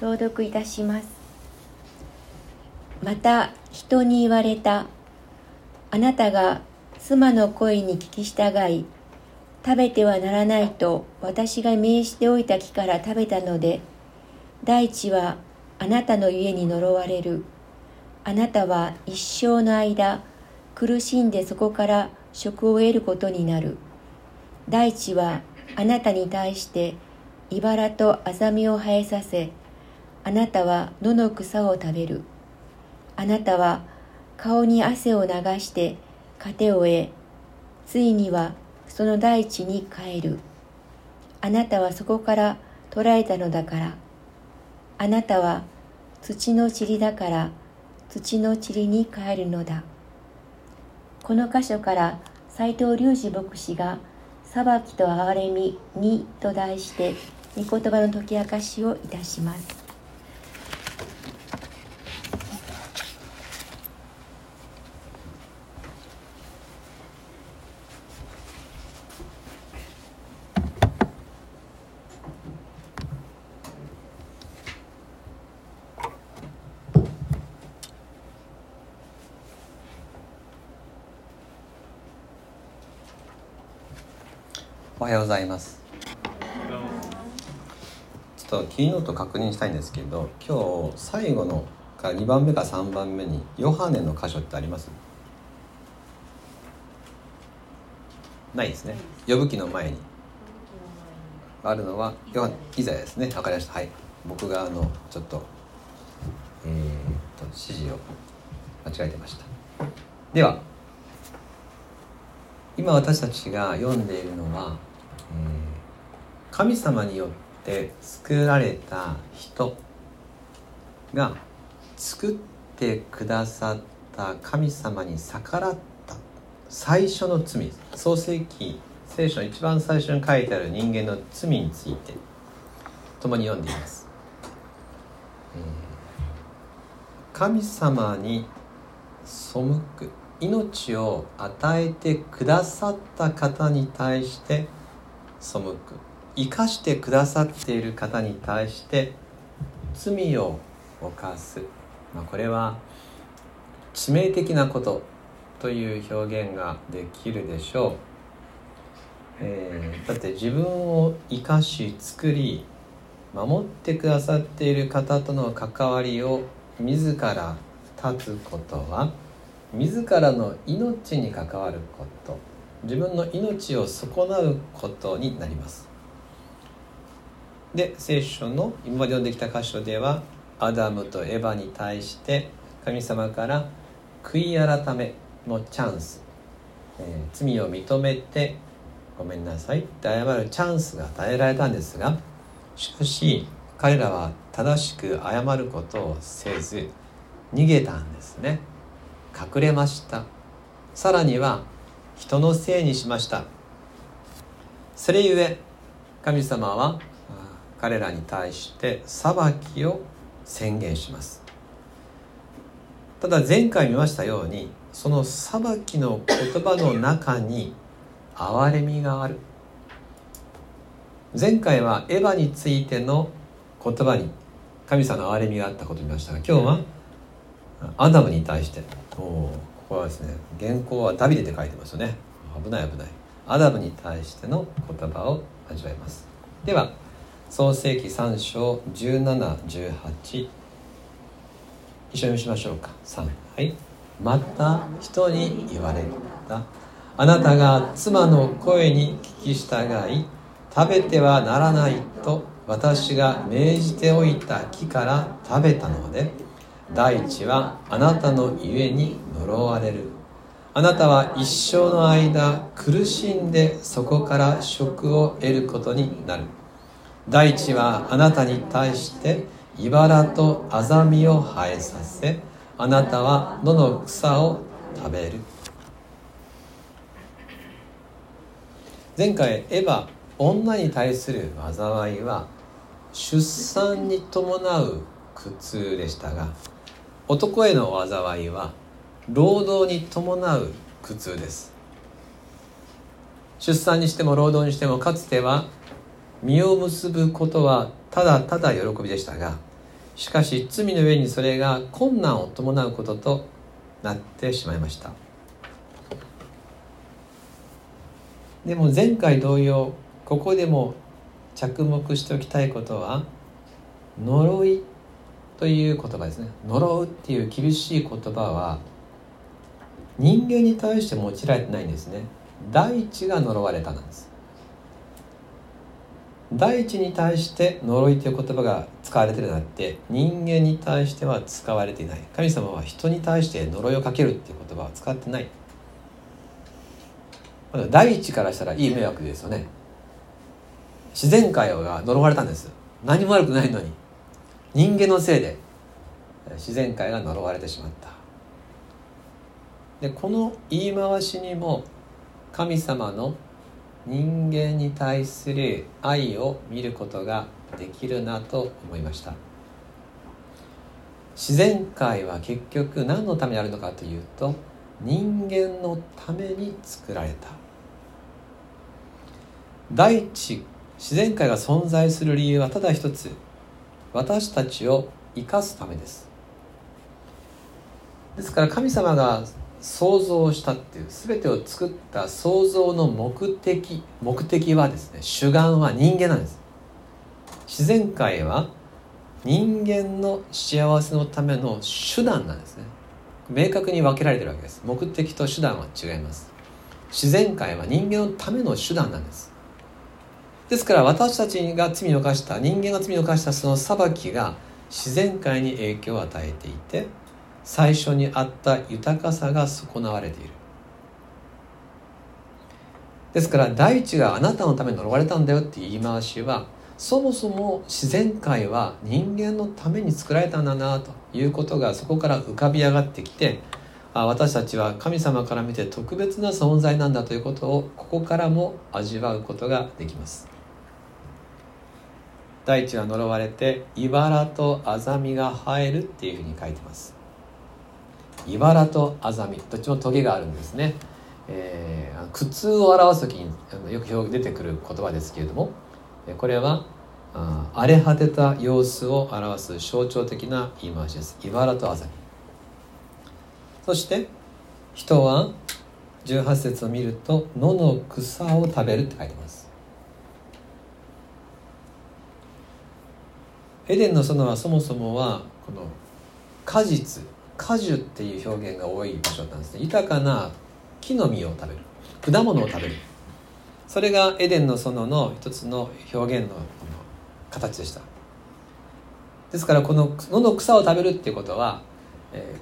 朗読いたします。また人に言われた。あなたが妻の声に聞き従い食べてはならないと私が命じておいた木から食べたので大地はあなたの家に呪われる。あなたは一生の間苦しんでそこから職を得ることになる。大地はあなたに対して茨とアザミを生えさせあなたは野の草を食べる？あなたは顔に汗を流して糧を得ついにはその大地に帰る。あなたはそこから捕らえたのだから。あなたは土の塵だから土の塵に帰るのだ。この箇所から斎藤隆二牧師が「裁きと憐れみに」と題して御言葉の解き明かしをいたします。ざいます。ちょっとキーノート確認したいんですけど今日最後のか2番目か3番目にヨハネの箇所ってあります？ないですね。呼ぶ記の前に。あるのはヨハイザヤですね。わかりました。はい。僕があのちょっとえー、っと指示を間違えてました。では今私たちが読んでいるのは、神様によって作られた人が作ってくださった神様に逆らった。最初の罪創世記聖書の一番最初に書いてある人間の罪について共に読んでいます、神様に背く命を与えてくださった方に対して背く生かしてくださっている方に対して罪を犯す、まあ、これは致命的なことという表現ができるでしょう、えーだって自分を生かし作り守ってくださっている方との関わりを自ら立つことは自らの命に関わること。自分の命を損なうことになります。で聖書の今まで読んできた箇所ではアダムとエヴァに対して神様から悔い改めのチャンス、えー罪を認めてごめんなさいって謝るチャンスが与えられたんですがしかし彼らは正しく謝ることをせず逃げたんですね。隠れました。さらには人のせいにしました。それゆえ神様は彼らに対して裁きを宣言します。ただ前回見ましたようにその裁きの言葉の中に憐れみがある。前回はエヴァについての言葉に神様の憐れみがあったことを見ましたが今日はアダムに対して。おー。ここはですね原稿はダビデで書いてますよね。危ない危ない。アダムに対しての言葉を味わいます。では創世記3章1718一緒にしましょうか。3はい。また人に言われた。あなたが妻の声に聞き従い食べてはならないと私が命じておいた木から食べたので大地はあなたの家に呪われる。あなたは一生の間苦しんでそこから食を得ることになる。大地はあなたに対して茨とアザミを生えさせあなたは野の草を食べる。前回エヴァ女に対する災いは出産に伴う苦痛でしたが男への災いは労働に伴う苦痛です。出産にしても労働にしてもかつては実を結ぶことはただただ喜びでしたがしかし罪の上にそれが困難を伴うこととなってしまいました。でも前回同様ここでも着目しておきたいことは呪いという言葉ですね。呪うっていう厳しい言葉は人間に対して用いられてないんですね。大地が呪われたなんです。大地に対して呪いという言葉が使われてるのって人間に対しては使われていない。神様は人に対して呪いをかけるっていう言葉は使ってない。大地からしたらいい迷惑ですよね。自然界が呪われたんです何も悪くないのに。人間のせいで自然界が呪われてしまった。でこの言い回しにも神様の人間に対する愛を見ることができるなと思いました。自然界は結局何のためにあるのかというと人間のために作られた。第一自然界が存在する理由はただ一つ。私たちを生かすためです。ですから神様が想像したっていう全てを作った創造の目的目的はですね主眼は人間なんです。自然界は人間の幸せのための手段なんですね。明確に分けられてるわけです。目的と手段は違います。自然界は人間のための手段なんです。ですから私たちが罪を犯した人間が罪を犯したその裁きが自然界に影響を与えていて最初にあった豊かさが損なわれている。ですから大地があなたのために呪われたんだよっていう言い回しはそもそも自然界は人間のために作られたんだなということがそこから浮かび上がってきてあ私たちは神様から見て特別な存在なんだということをここからも味わうことができます。大地は呪われて茨とアザミが生えるっていうふうに書いてます。茨とアザミどっちもトゲがあるんですね、えー、苦痛を表す時によく出てくる言葉ですけれどもこれは荒れ果てた様子を表す象徴的な言い回しです。茨とアザミそして人は18節を見ると野の草を食べるって書いてます。エデンの園はそもそもはこの果実果樹っていう表現が多い場所なんですね。豊かな木の実を食べる。果物を食べる。それがエデンの園の一つの表現の形でした。ですからこの野の草を食べるっていうことは、え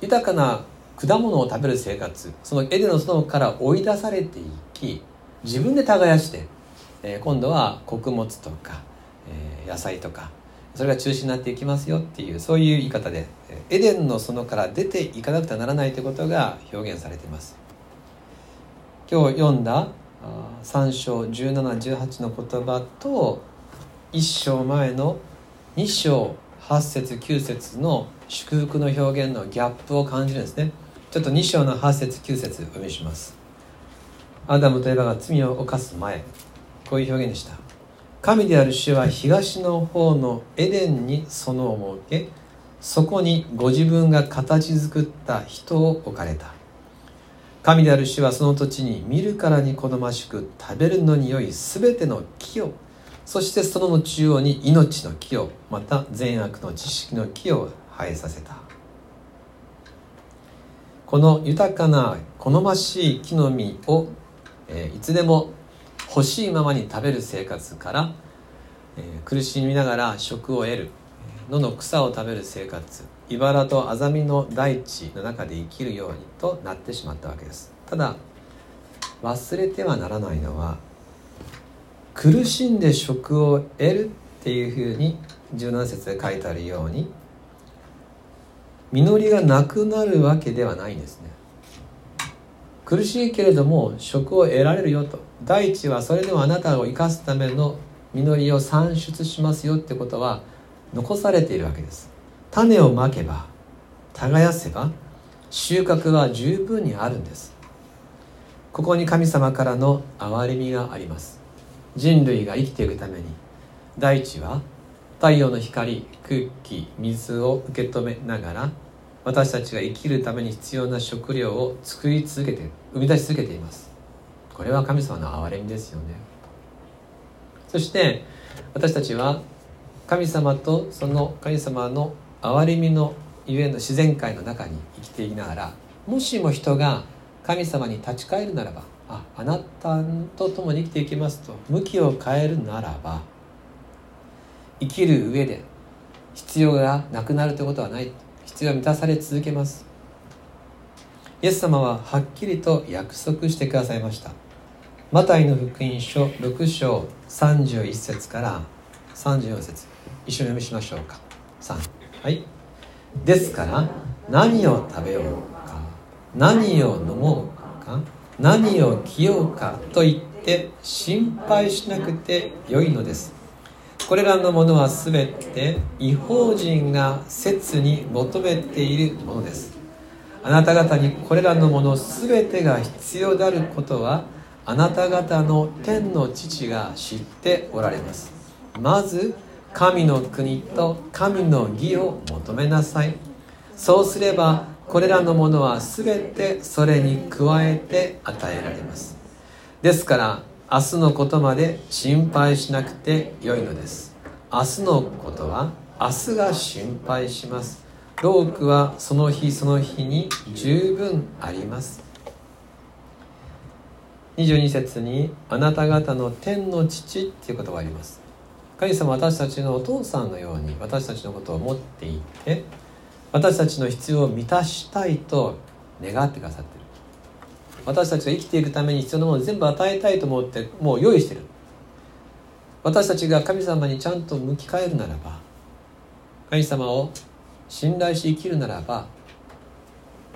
ー、豊かな果物を食べる生活そのエデンの園から追い出されていき自分で耕して、えー、今度は穀物とか、えー、野菜とかそれが中心になっていきますよっていうそういう言い方でエデンの園から出ていかなくてはならないということが表現されています。今日読んだ3章1718の言葉と1章前の2章8節9節の祝福の表現のギャップを感じるんですね。ちょっと2章の8節9節お読みします。アダムとエバが罪を犯す前こういう表現でした。神である主は東の方のエデンに園を設けそこにご自分が形作った人を置かれた。神である主はその土地に見るからに好ましく食べるのに良い全ての木をそしてその中央に命の木をまた善悪の知識の木を生えさせた。この豊かな好ましい木の実を、えー、いつでも欲しいままに食べる生活から、えー、苦しみながら食を得る野の草を食べる生活茨とアザミの大地の中で生きるようにとなってしまったわけです。ただ忘れてはならないのは苦しんで食を得るっていうふうに17節で書いてあるように実りがなくなるわけではないんですね。苦しいけれども食を得られるよと。大地はそれでもあなたを生かすための実りを産出しますよってことは残されているわけです。種をまけば耕せば収穫は十分にあるんです。ここに神様からの憐れみがあります。人類が生きていくために大地は太陽の光空気水を受け止めながら私たちが生きるために必要な食料を作り続けて生み出し続けています。これは神様の憐れみですよね。そして私たちは神様とその神様の憐れみのゆえの自然界の中に生きていながらもしも人が神様に立ち返るならばああなたと共に生きていきますと向きを変えるならば生きる上で必要がなくなるということはない。必要は満たされ続けます。イエス様ははっきりと約束してくださいました。マタイの福音書6章31節から34節。一緒に読みしましょうか。3はい。ですから何を食べようか。何を飲もうか。何を着ようか。と言って心配しなくてよいのです。これらのものは全て違法人が切に求めているものです。あなた方にこれらのもの全てが必要であることはあなた方の天の父が知っておられます。まず神の国と神の義を求めなさい。そうすればこれらのものは全てそれに加えて与えられます。ですから明日のことまで心配しなくてよいのです。明日のことは明日が心配します。労苦はその日その日に十分あります。22節に「あなた方の天の父」っていう言葉があります。神様私たちのお父さんのように私たちのことを思っていて私たちの必要を満たしたいと願ってくださってる。私たちが生きていくために必要なものを全部与えたいと思ってもう用意してる。私たちが神様にちゃんと向き変えるならば神様を信頼し生きるならば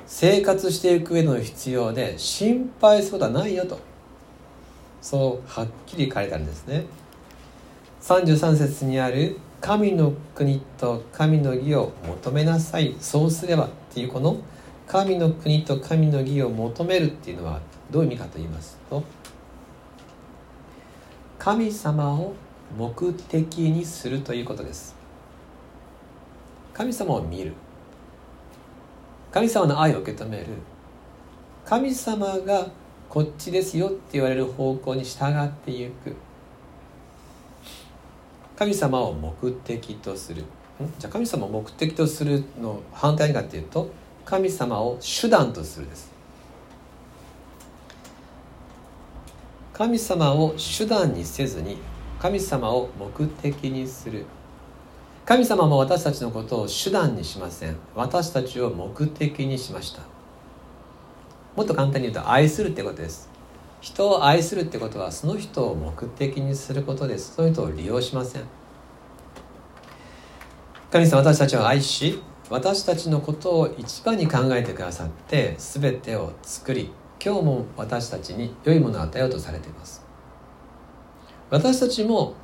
生活していく上の必要で心配することはないよと。そうはっきり書かれたんですね。33節にある「神の国と神の義を求めなさい。そうすれば」っていうこの「神の国と神の義を求める」っていうのはどういう意味かと言いますと神様を目的にするということです。神様を見る。神様の愛を受け止める。神様がこっちですよって言われる方向に従っていく。神様を目的とする。じゃあ神様を目的とするの反対かっていうと神様を手段とするです。神様を手段にせずに神様を目的にする。神様も私たちのことを手段にしません。私たちを目的にしました。もっと簡単に言うと愛するってことです。人を愛するってことはその人を目的にすることです。その人を利用しません。神様私たちを愛し私たちのことを一番に考えてくださって全てを作り今日も私たちに良いものを与えようとされています。私たちも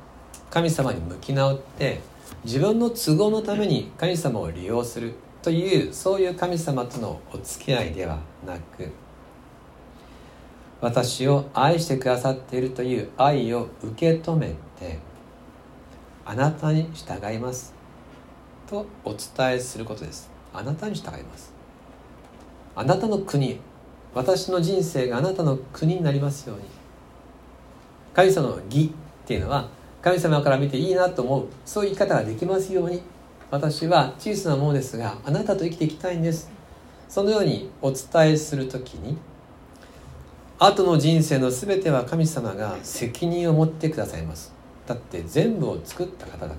神様に向き直って自分の都合のために神様を利用するというそういう神様とのお付き合いではなく私を愛してくださっているという愛を受け止めてあなたに従いますとお伝えすることです。あなたに従います。あなたの国私の人生があなたの国になりますように。神様の義っていうのは神様から見ていいなと思うそういう生き方ができますように私は小さなものですがあなたと生きていきたいんです。そのようにお伝えする時に後の人生の全ては神様が責任を持ってくださいます。だって全部を作った方だから。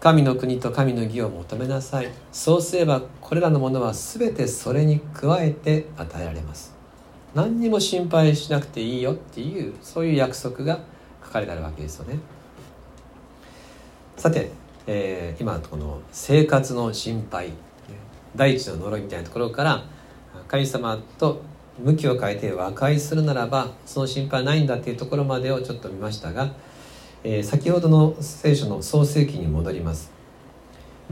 神の国と神の義を求めなさい。そうすればこれらのものは全てそれに加えて与えられます。何にも心配しなくていいよっていうそういう約束が書かれてあるわけですよね。さて、えー、今この生活の心配第一の呪いみたいなところから神様と向きを変えて和解するならばその心配ないんだっていうところまでをちょっと見ましたが、えー、先ほどの聖書の創世記に戻ります。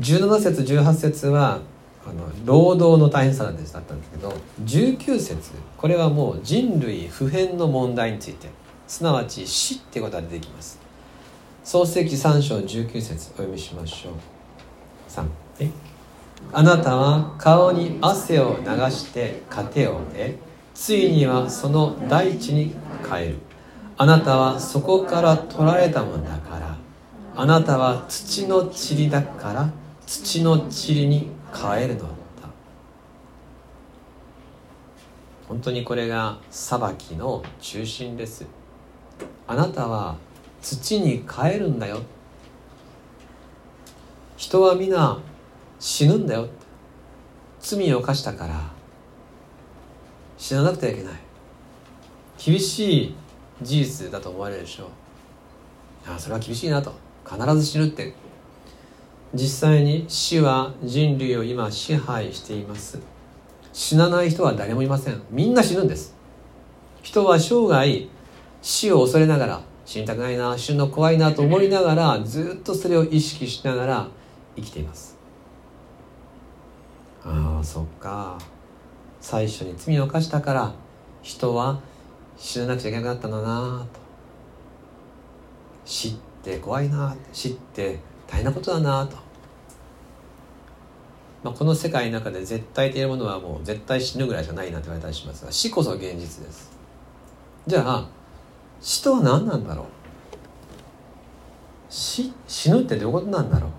17節18節はあの労働の大変さなんですだったんですけど19節。これはもう人類普遍の問題について。すなわち死ってことが出てきます。創世記3章19節お読みしましょう。3あなたは顔に汗を流して糧を得ついにはその大地に帰る。あなたはそこから取られたものだから。あなたは土の塵だから土の塵に帰るのだ本当にこれが裁きの中心です。あなたは土に帰るんだよ。人は皆死ぬんだよ。罪を犯したから。死ななくてはいけない。厳しい事実だと思われるでしょう。ああそれは厳しいなと。必ず死ぬって実際に死は人類を今支配しています。死なない人は誰もいません。みんな死ぬんです。人は生涯死を恐れながら死にたくないな死ぬの怖いなと思いながらずっとそれを意識しながら生きています。ああそっか。最初に罪を犯したから人は死ななくちゃいけなくなったんだなと。死って怖いな死って大変なことだなと、まあ、この世界の中で絶対というものはもう絶対死ぬぐらいしかないなと言われたりしますが死こそ現実です。じゃあ死とは何なんだろう？死死ぬってどういうことなんだろう？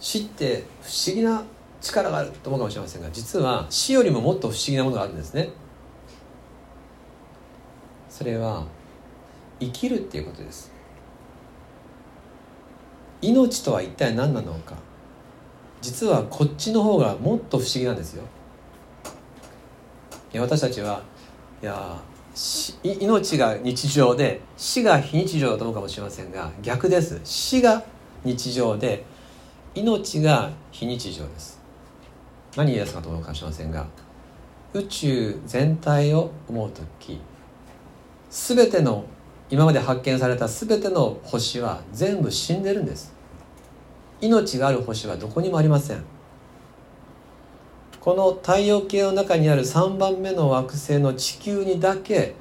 死って不思議な力があると思うかもしれませんが実は死よりももっと不思議なものがあるんですね。それは生きるっていうことです。命とは一体何なのか？実はこっちの方がもっと不思議なんですよ。私たちはいや命が日常で死が非日常だと思うかもしれませんが逆です。死が日常で命が非日常です。何言い出すかと思うかもしれませんが宇宙全体を思う時全ての今まで発見された全ての星は全部死んでるんです。命がある星はどこにもありません。この太陽系の中にある3番目の惑星の地球にだけ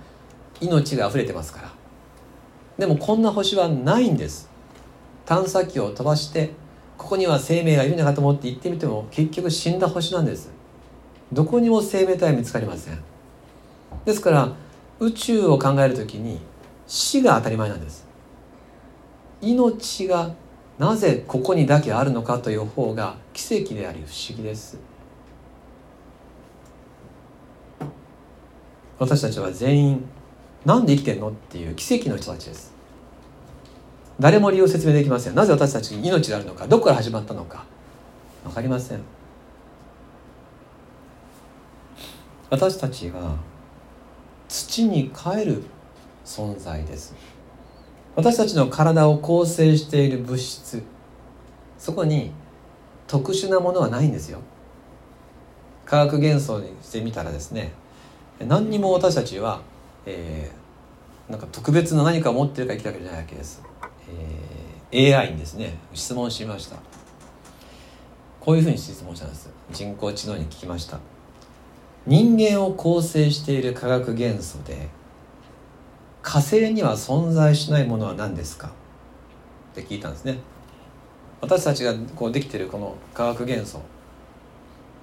命が溢れてますから。でもこんな星はないんです。探査機を飛ばしてここには生命がいるんじゃないかと思って行ってみても結局死んだ星なんです。どこにも生命体見つかりません。ですから宇宙を考える時に死が当たり前なんです。命がなぜここにだけあるのかという方が奇跡であり不思議です。私たちは全員なんで生きてんのっていう奇跡の人たちです。誰も理由を説明できません。なぜ私たちに命があるのかどこから始まったのか。分かりません。私たちは土に帰る存在です。私たちの体を構成している物質そこに特殊なものはないんですよ。化学元素にしてみたらですね何にも私たちは、えー、なんか特別な何かを持ってるから生きたわけじゃないわけです、えー、AI にですね質問しました。こういうふうに質問したんです。人工知能に聞きました。人間を構成している化学元素で火星には存在しないものは何ですか？って聞いたんですね。私たちがこうできてるこの化学元素、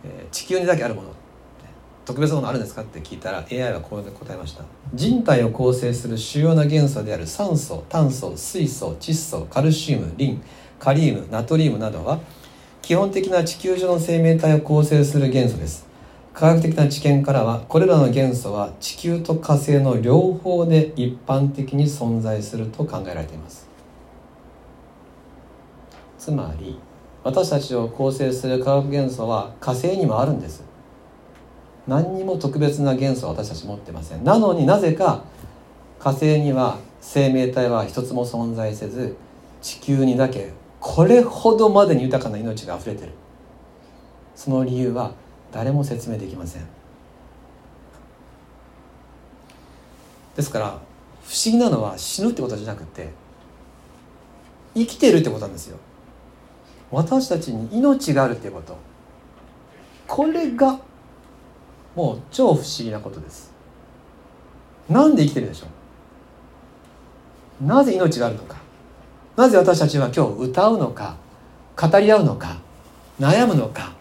えー、地球にだけあるもの。特別なものあるんですか？って聞いたら AI はこう答えました。人体を構成する主要な元素である酸素炭素水素窒素カルシウムリンカリウムナトリウムなどは基本的な地球上の生命体を構成する元素です。科学的な知見からはこれらの元素は地球と火星の両方で一般的に存在すると考えられています。つまり私たちを構成する化学元素は火星にもあるんです。何にも特別な元素は私たち持ってません。なのになぜか火星には生命体は一つも存在せず地球にだけこれほどまでに豊かな命があふれてる。その理由は誰も説明できません。ですから不思議なのは死ぬってことじゃなくて生きてるってことなんですよ。私たちに命があるっていうこと。これがもう超不思議なことです。なんで生きてるでしょう。なぜ命があるのか。なぜ私たちは今日歌うのか語り合うのか悩むのか。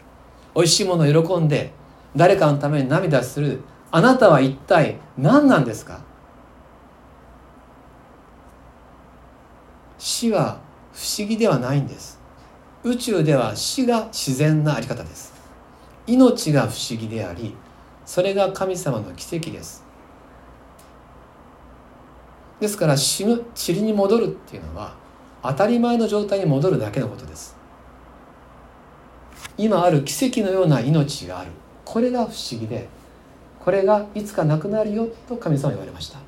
美味しいものを喜んで誰かのために涙するあなたは一体何なんですか？死は不思議ではないんです。宇宙では死が自然なあり方です。命が不思議でありそれが神様の奇跡です。ですから死ぬ塵に戻るっていうのは当たり前の状態に戻るだけのことです。今ある奇跡のような命がある。これが不思議でこれがいつかなくなるよと神様は言われました。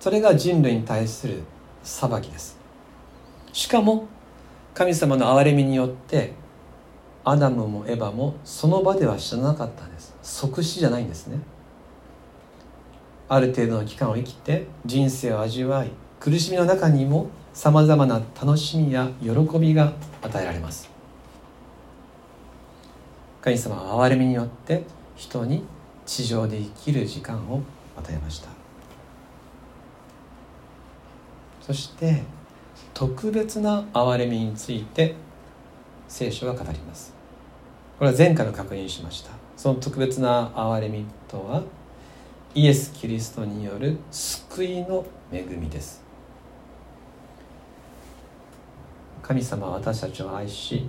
それが人類に対する裁きです。しかも神様の憐れみによってアダムもエバもその場では死ななかったんです。即死じゃないんですね。ある程度の期間を生きて人生を味わい苦しみの中にもさまざまな楽しみや喜びが与えられます。神様は憐れみによって人に地上で生きる時間を与えました。そして特別な憐れみについて聖書が語ります。これは前回の確認しました。その特別な憐れみとはイエス・キリストによる救いの恵みです。神様は私たちを愛し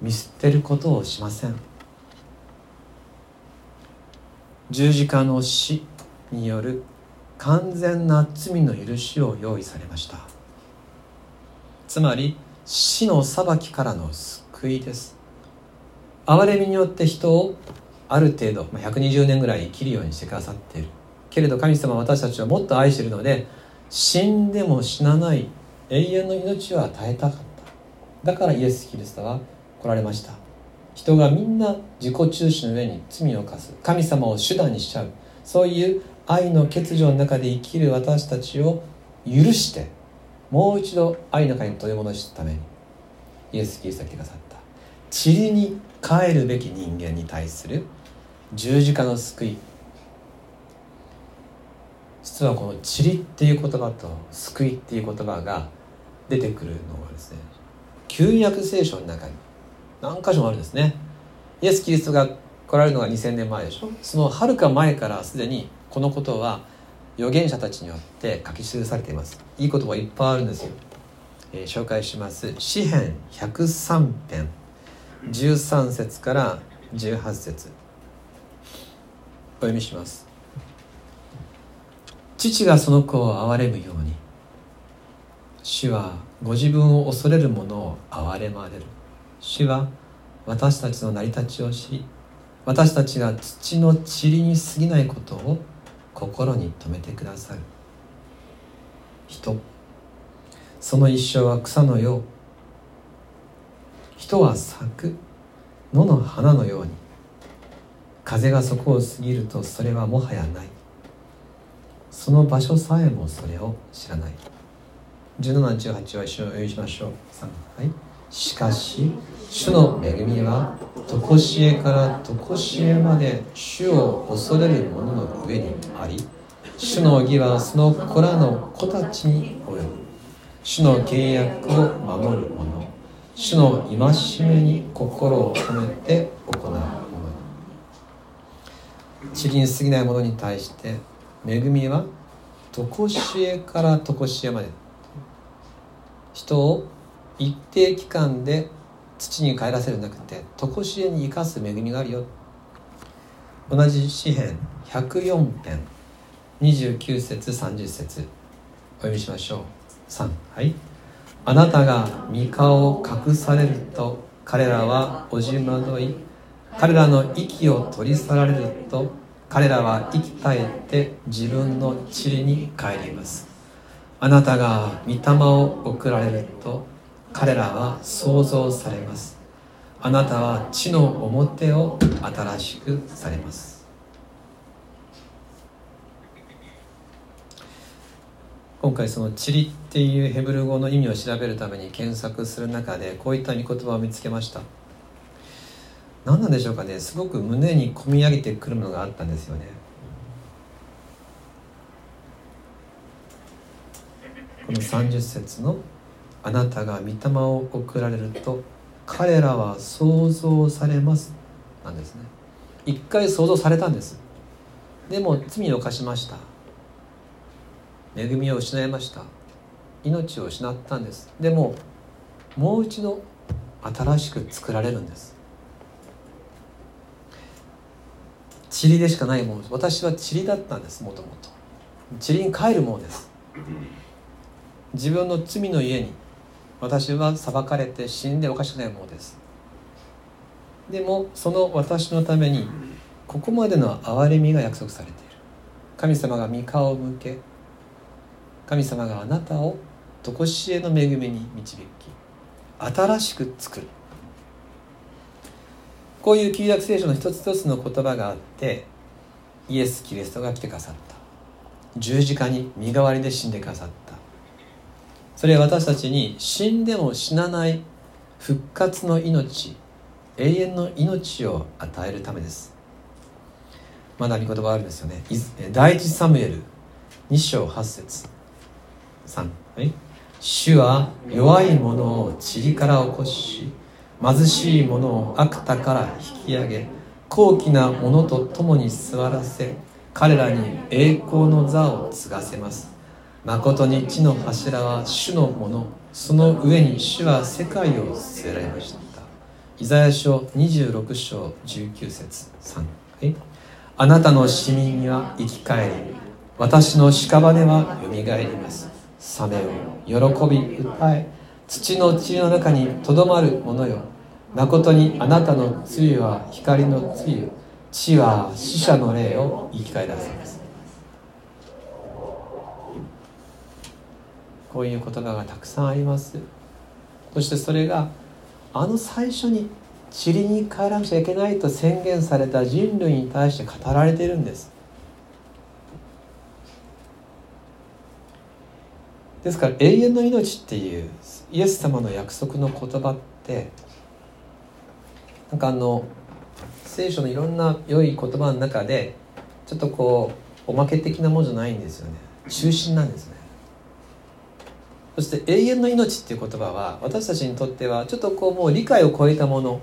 見捨てることをしません。十字架の死による完全な罪の許しを用意されました。つまり死の裁きからの救いです。憐れみによって人をある程度120年ぐらい生きるようにしてくださっている。けれど神様は私たちをもっと愛しているので死んでも死なない永遠の命を与えたかった。だからイエス・キリストは来られました。人がみんな自己中心の上に罪を犯す。神様を手段にしちゃう。そういう愛の欠如の中で生きる私たちを許してもう一度愛の中に取り戻すためにイエス・キリストが来てくださった。塵に帰るべき人間に対する十字架の救い。実はこの「塵」っていう言葉と「救い」っていう言葉が出てくるのはですね旧約聖書の中に何箇所もあるんですね。イエス・キリストが来られるのが2000年前でしょ。そのはるか前からすでにこのことは預言者たちによって書き記されています。いい言葉いっぱいあるんですよ、えー、紹介します。詩編103編13節から18節。お読みします。父がその子を憐れむように。主はご自分を恐れる者を憐れまれる。主は私たちの成り立ちを知り私たちが土の塵に過ぎないことを心に留めてくださる。人。その一生は草のよう人は咲く。野の花のように。風がそこを過ぎるとそれはもはやない。その場所さえもそれを知らない。1718は一緒にお読みしましょう。はい。しかし主の恵みは常しえから常しえまで主を恐れる者の上にあり主の義はその子らの子たちに及ぶ。主の契約を守る者主の戒めに心を込めて行う者地に過ぎない者に対して恵みは常しえから常しえまで。人を一定期間で土に帰らせるんじゃなくて常しえに生かす恵みがあるよ。同じ詩篇104編29節30節。お読みしましょう。3はい。あなたが御顔を隠されると彼らはおじまどい。彼らの息を取り去られると彼らは生き絶えて自分の塵に帰ります。あなたが御霊を送られると彼らは創造されます。あなたは地の表を新しくされます。今回その「チリ」っていうヘブル語の意味を調べるために検索する中でこういった御言葉を見つけました。何なんでしょうかね。すごく胸に込み上げてくるものがあったんですよね。この30節の「あなたが御霊を送られると彼らは想像されます」なんですね。一回想像されたんです。でも罪を犯しました。恵みを失いました。命を失ったんです。でももう一度新しく作られるんです。塵でしかないもの私は塵だったんですもともと。塵に帰るものです。自分の罪の家に私は裁かれて死んでおかしくないものです。でもその私のためにここまでの憐れみが約束されている。神様が御顔を向け神様があなたを常しえの恵みに導き新しく作る。こういう旧約聖書の一つ一つの言葉があってイエス・キリストが来てくださった。十字架に身代わりで死んでくださった。それは私たちに死んでも死なない復活の命永遠の命を与えるためです。まだ見言葉あるんですよね。第一サムエル2章8節。3はい。主は弱い者を塵から起こし貧しい者を悪田から引き上げ高貴な者と共に座らせ彼らに栄光の座を継がせます。誠に地の柱は主のもの。その上に主は世界を据えられました。イザヤ書26章19節3、あなたの市民は生き返り私の屍はよみがえります。サメを喜び歌え土の塵の中にとどまる者よ。誠にあなたの罪は光の罪地は死者の霊を生き返らせます。こういう言葉がたくさんあります。そしてそれがあの最初に塵に帰らなくちゃいけないと宣言された人類に対して語られているんです。ですから永遠の命っていうイエス様の約束の言葉ってなんかあの聖書のいろんな良い言葉の中でちょっとこうおまけ的なものじゃないんですよね。中心なんですそして永遠の命っていう言葉は私たちにとってはちょっとこうもう理解を超えたもの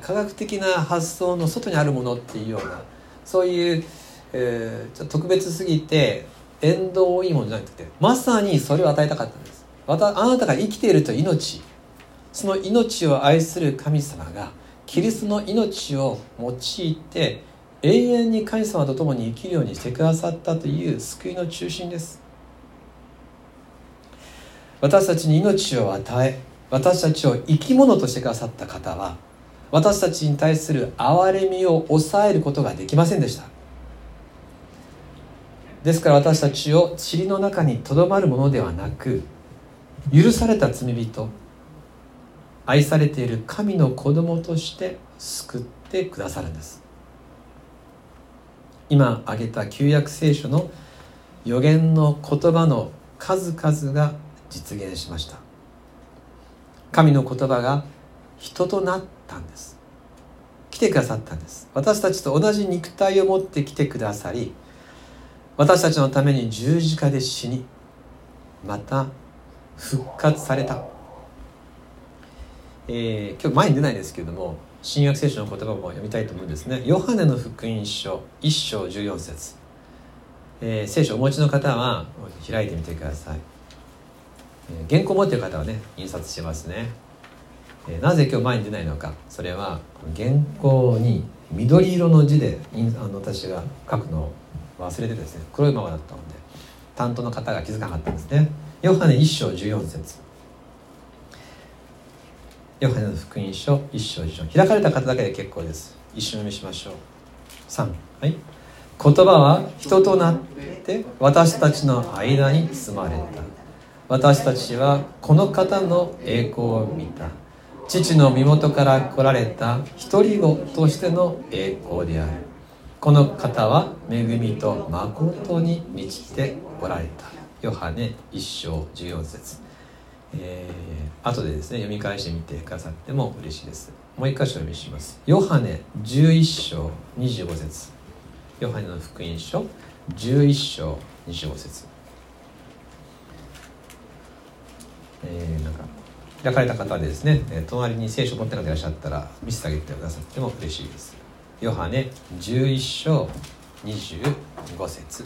科学的な発想の外にあるものっていうようなそういう、えー、ちょっと特別すぎて縁遠いものじゃなくてまさにそれを与えたかったんです。またあなたが生きていると命その命を愛する神様がキリストの命を用いて永遠に神様と共に生きるようにしてくださったという救いの中心です。私たちに命を与え私たちを生き物としてくださった方は私たちに対する憐れみを抑えることができませんでした。ですから私たちを塵の中にとどまるものではなく許された罪人愛されている神の子供として救ってくださるんです。今挙げた旧約聖書の予言の言葉の数々が実現しました。神の言葉が人となったんです。来てくださったんです。私たちと同じ肉体を持って来てくださり私たちのために十字架で死にまた復活された、えー、今日前に出ないですけれども新約聖書の言葉も読みたいと思うんですね。ヨハネの福音書1章14節、えー、聖書をお持ちの方は開いてみてください、原稿を持っている方はね印刷しますね。なぜ今日前に出ないのか。それは原稿に緑色の字であの私が書くのを忘れてですね黒いままだったので担当の方が気づかなかったんですね。ヨハネ1章14節。ヨハネの福音書1章14開かれた方だけで結構です。一緒に見しましょう。3はい。言葉は人となって私たちの間に住まれた。私たちはこの方の栄光を見た。父の身元から来られた一人子としての栄光である。この方は恵みと誠に満ちておられた。ヨハネ一章14節。えー、後でですね読み返してみてくださっても嬉しいです。もう一箇所読みします。ヨハネ11章25節。ヨハネの福音書11章25節。えー、なんか開かれた方でですね。隣に聖書持っていらっしゃったら見せてあげてくださっても嬉しいです。ヨハネ11章25節。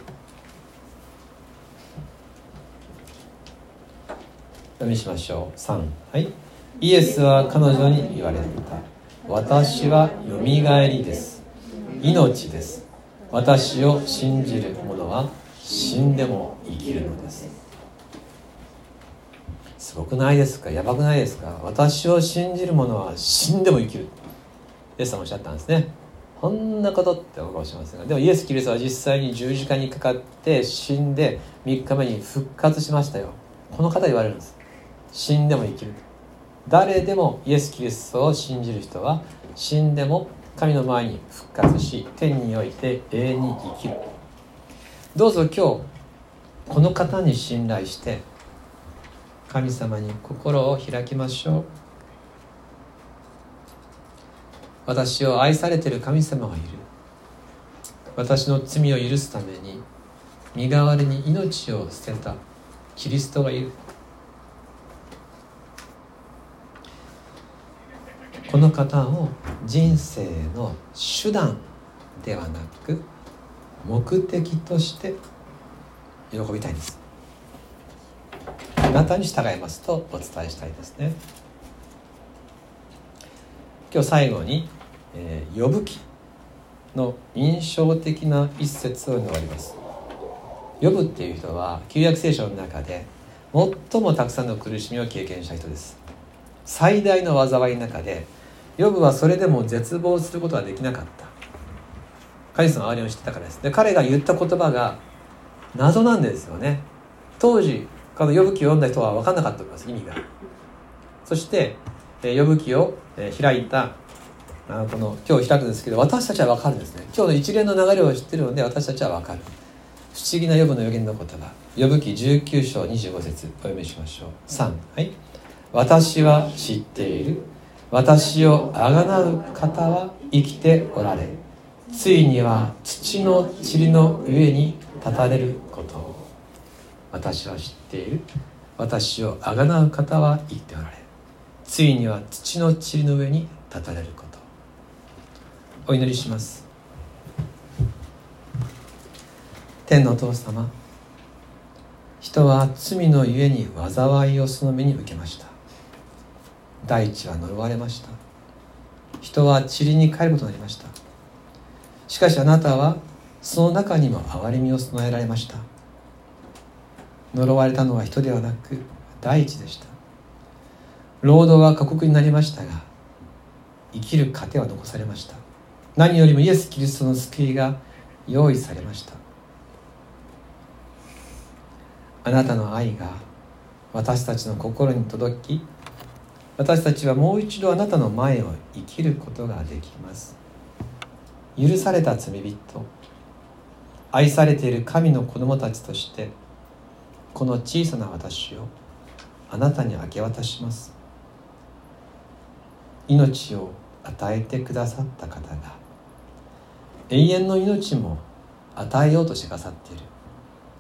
読みしましょう。3はい。イエスは彼女に言われた。私はよみがえりです。命です。私を信じる者は死んでも生きるのです。すごくないですか？やばくないですか？私を信じる者は死んでも生きる。イエス様おっしゃったんですね。こんなことって僕はしますが。でもイエス・キリストは実際に十字架にかかって死んで3日目に復活しましたよ。この方言われるんです。死んでも生きる。誰でもイエス・キリストを信じる人は死んでも神の前に復活し天において永遠に生きる。どうぞ今日この方に信頼して神様に心を開きましょう。私を愛されている神様がいる。私の罪を許すために身代わりに命を捨てたキリストがいる。この方を人生の手段ではなく目的として喜びたいんです。あなたに従いますとお伝えしたいですね。今日最後に「えー、呼ぶ記」の印象的な一節を終わります。呼ぶっていう人は旧約聖書の中で最もたくさんの苦しみを経験した人です。最大の災いの中でヨブはそれでも絶望することはできなかった。神様はあれを知ってたからです。で彼が言った言葉が謎なんですよね。当時この呼ぶ記を読んだ人は分かんなかったと思います意味が。そして呼ぶ記を開いたあこの今日開くんですけど私たちは分かるんですね。今日の一連の流れを知ってるので私たちは分かる。不思議な呼ぶの予言の言葉。呼ぶ記19章25節お読みしましょう。3はい。私は知っている。私をあがなう方は生きておられ。ついには土の塵の上に立たれることを。私は知っている。私をあがなう方は言っておられついには土の塵の上に立たれること。お祈りします。天のお父様人は罪のゆえに災いをその目に受けました。大地は呪われました。人は塵に帰ることになりました。しかしあなたはその中にも憐れみを備えられました。呪われたのは人ではなく大地でした。労働は過酷になりましたが生きる糧は残されました。何よりもイエス・キリストの救いが用意されました。あなたの愛が私たちの心に届き私たちはもう一度あなたの前を生きることができます。許された罪人愛されている神の子供たちとしてこの小さな私をあなたに明け渡します。命を与えてくださった方が永遠の命も与えようとしてくださっている。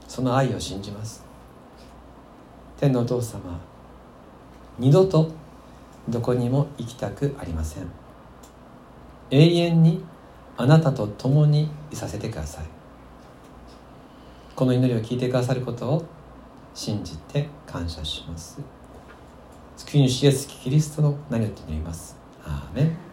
その愛を信じます。天のお父様二度とどこにも行きたくありません。永遠にあなたと共にいさせてください。この祈りを聞いてくださることを信じて感謝します。救い主イエスキリストの名によって祈ります。アーメン。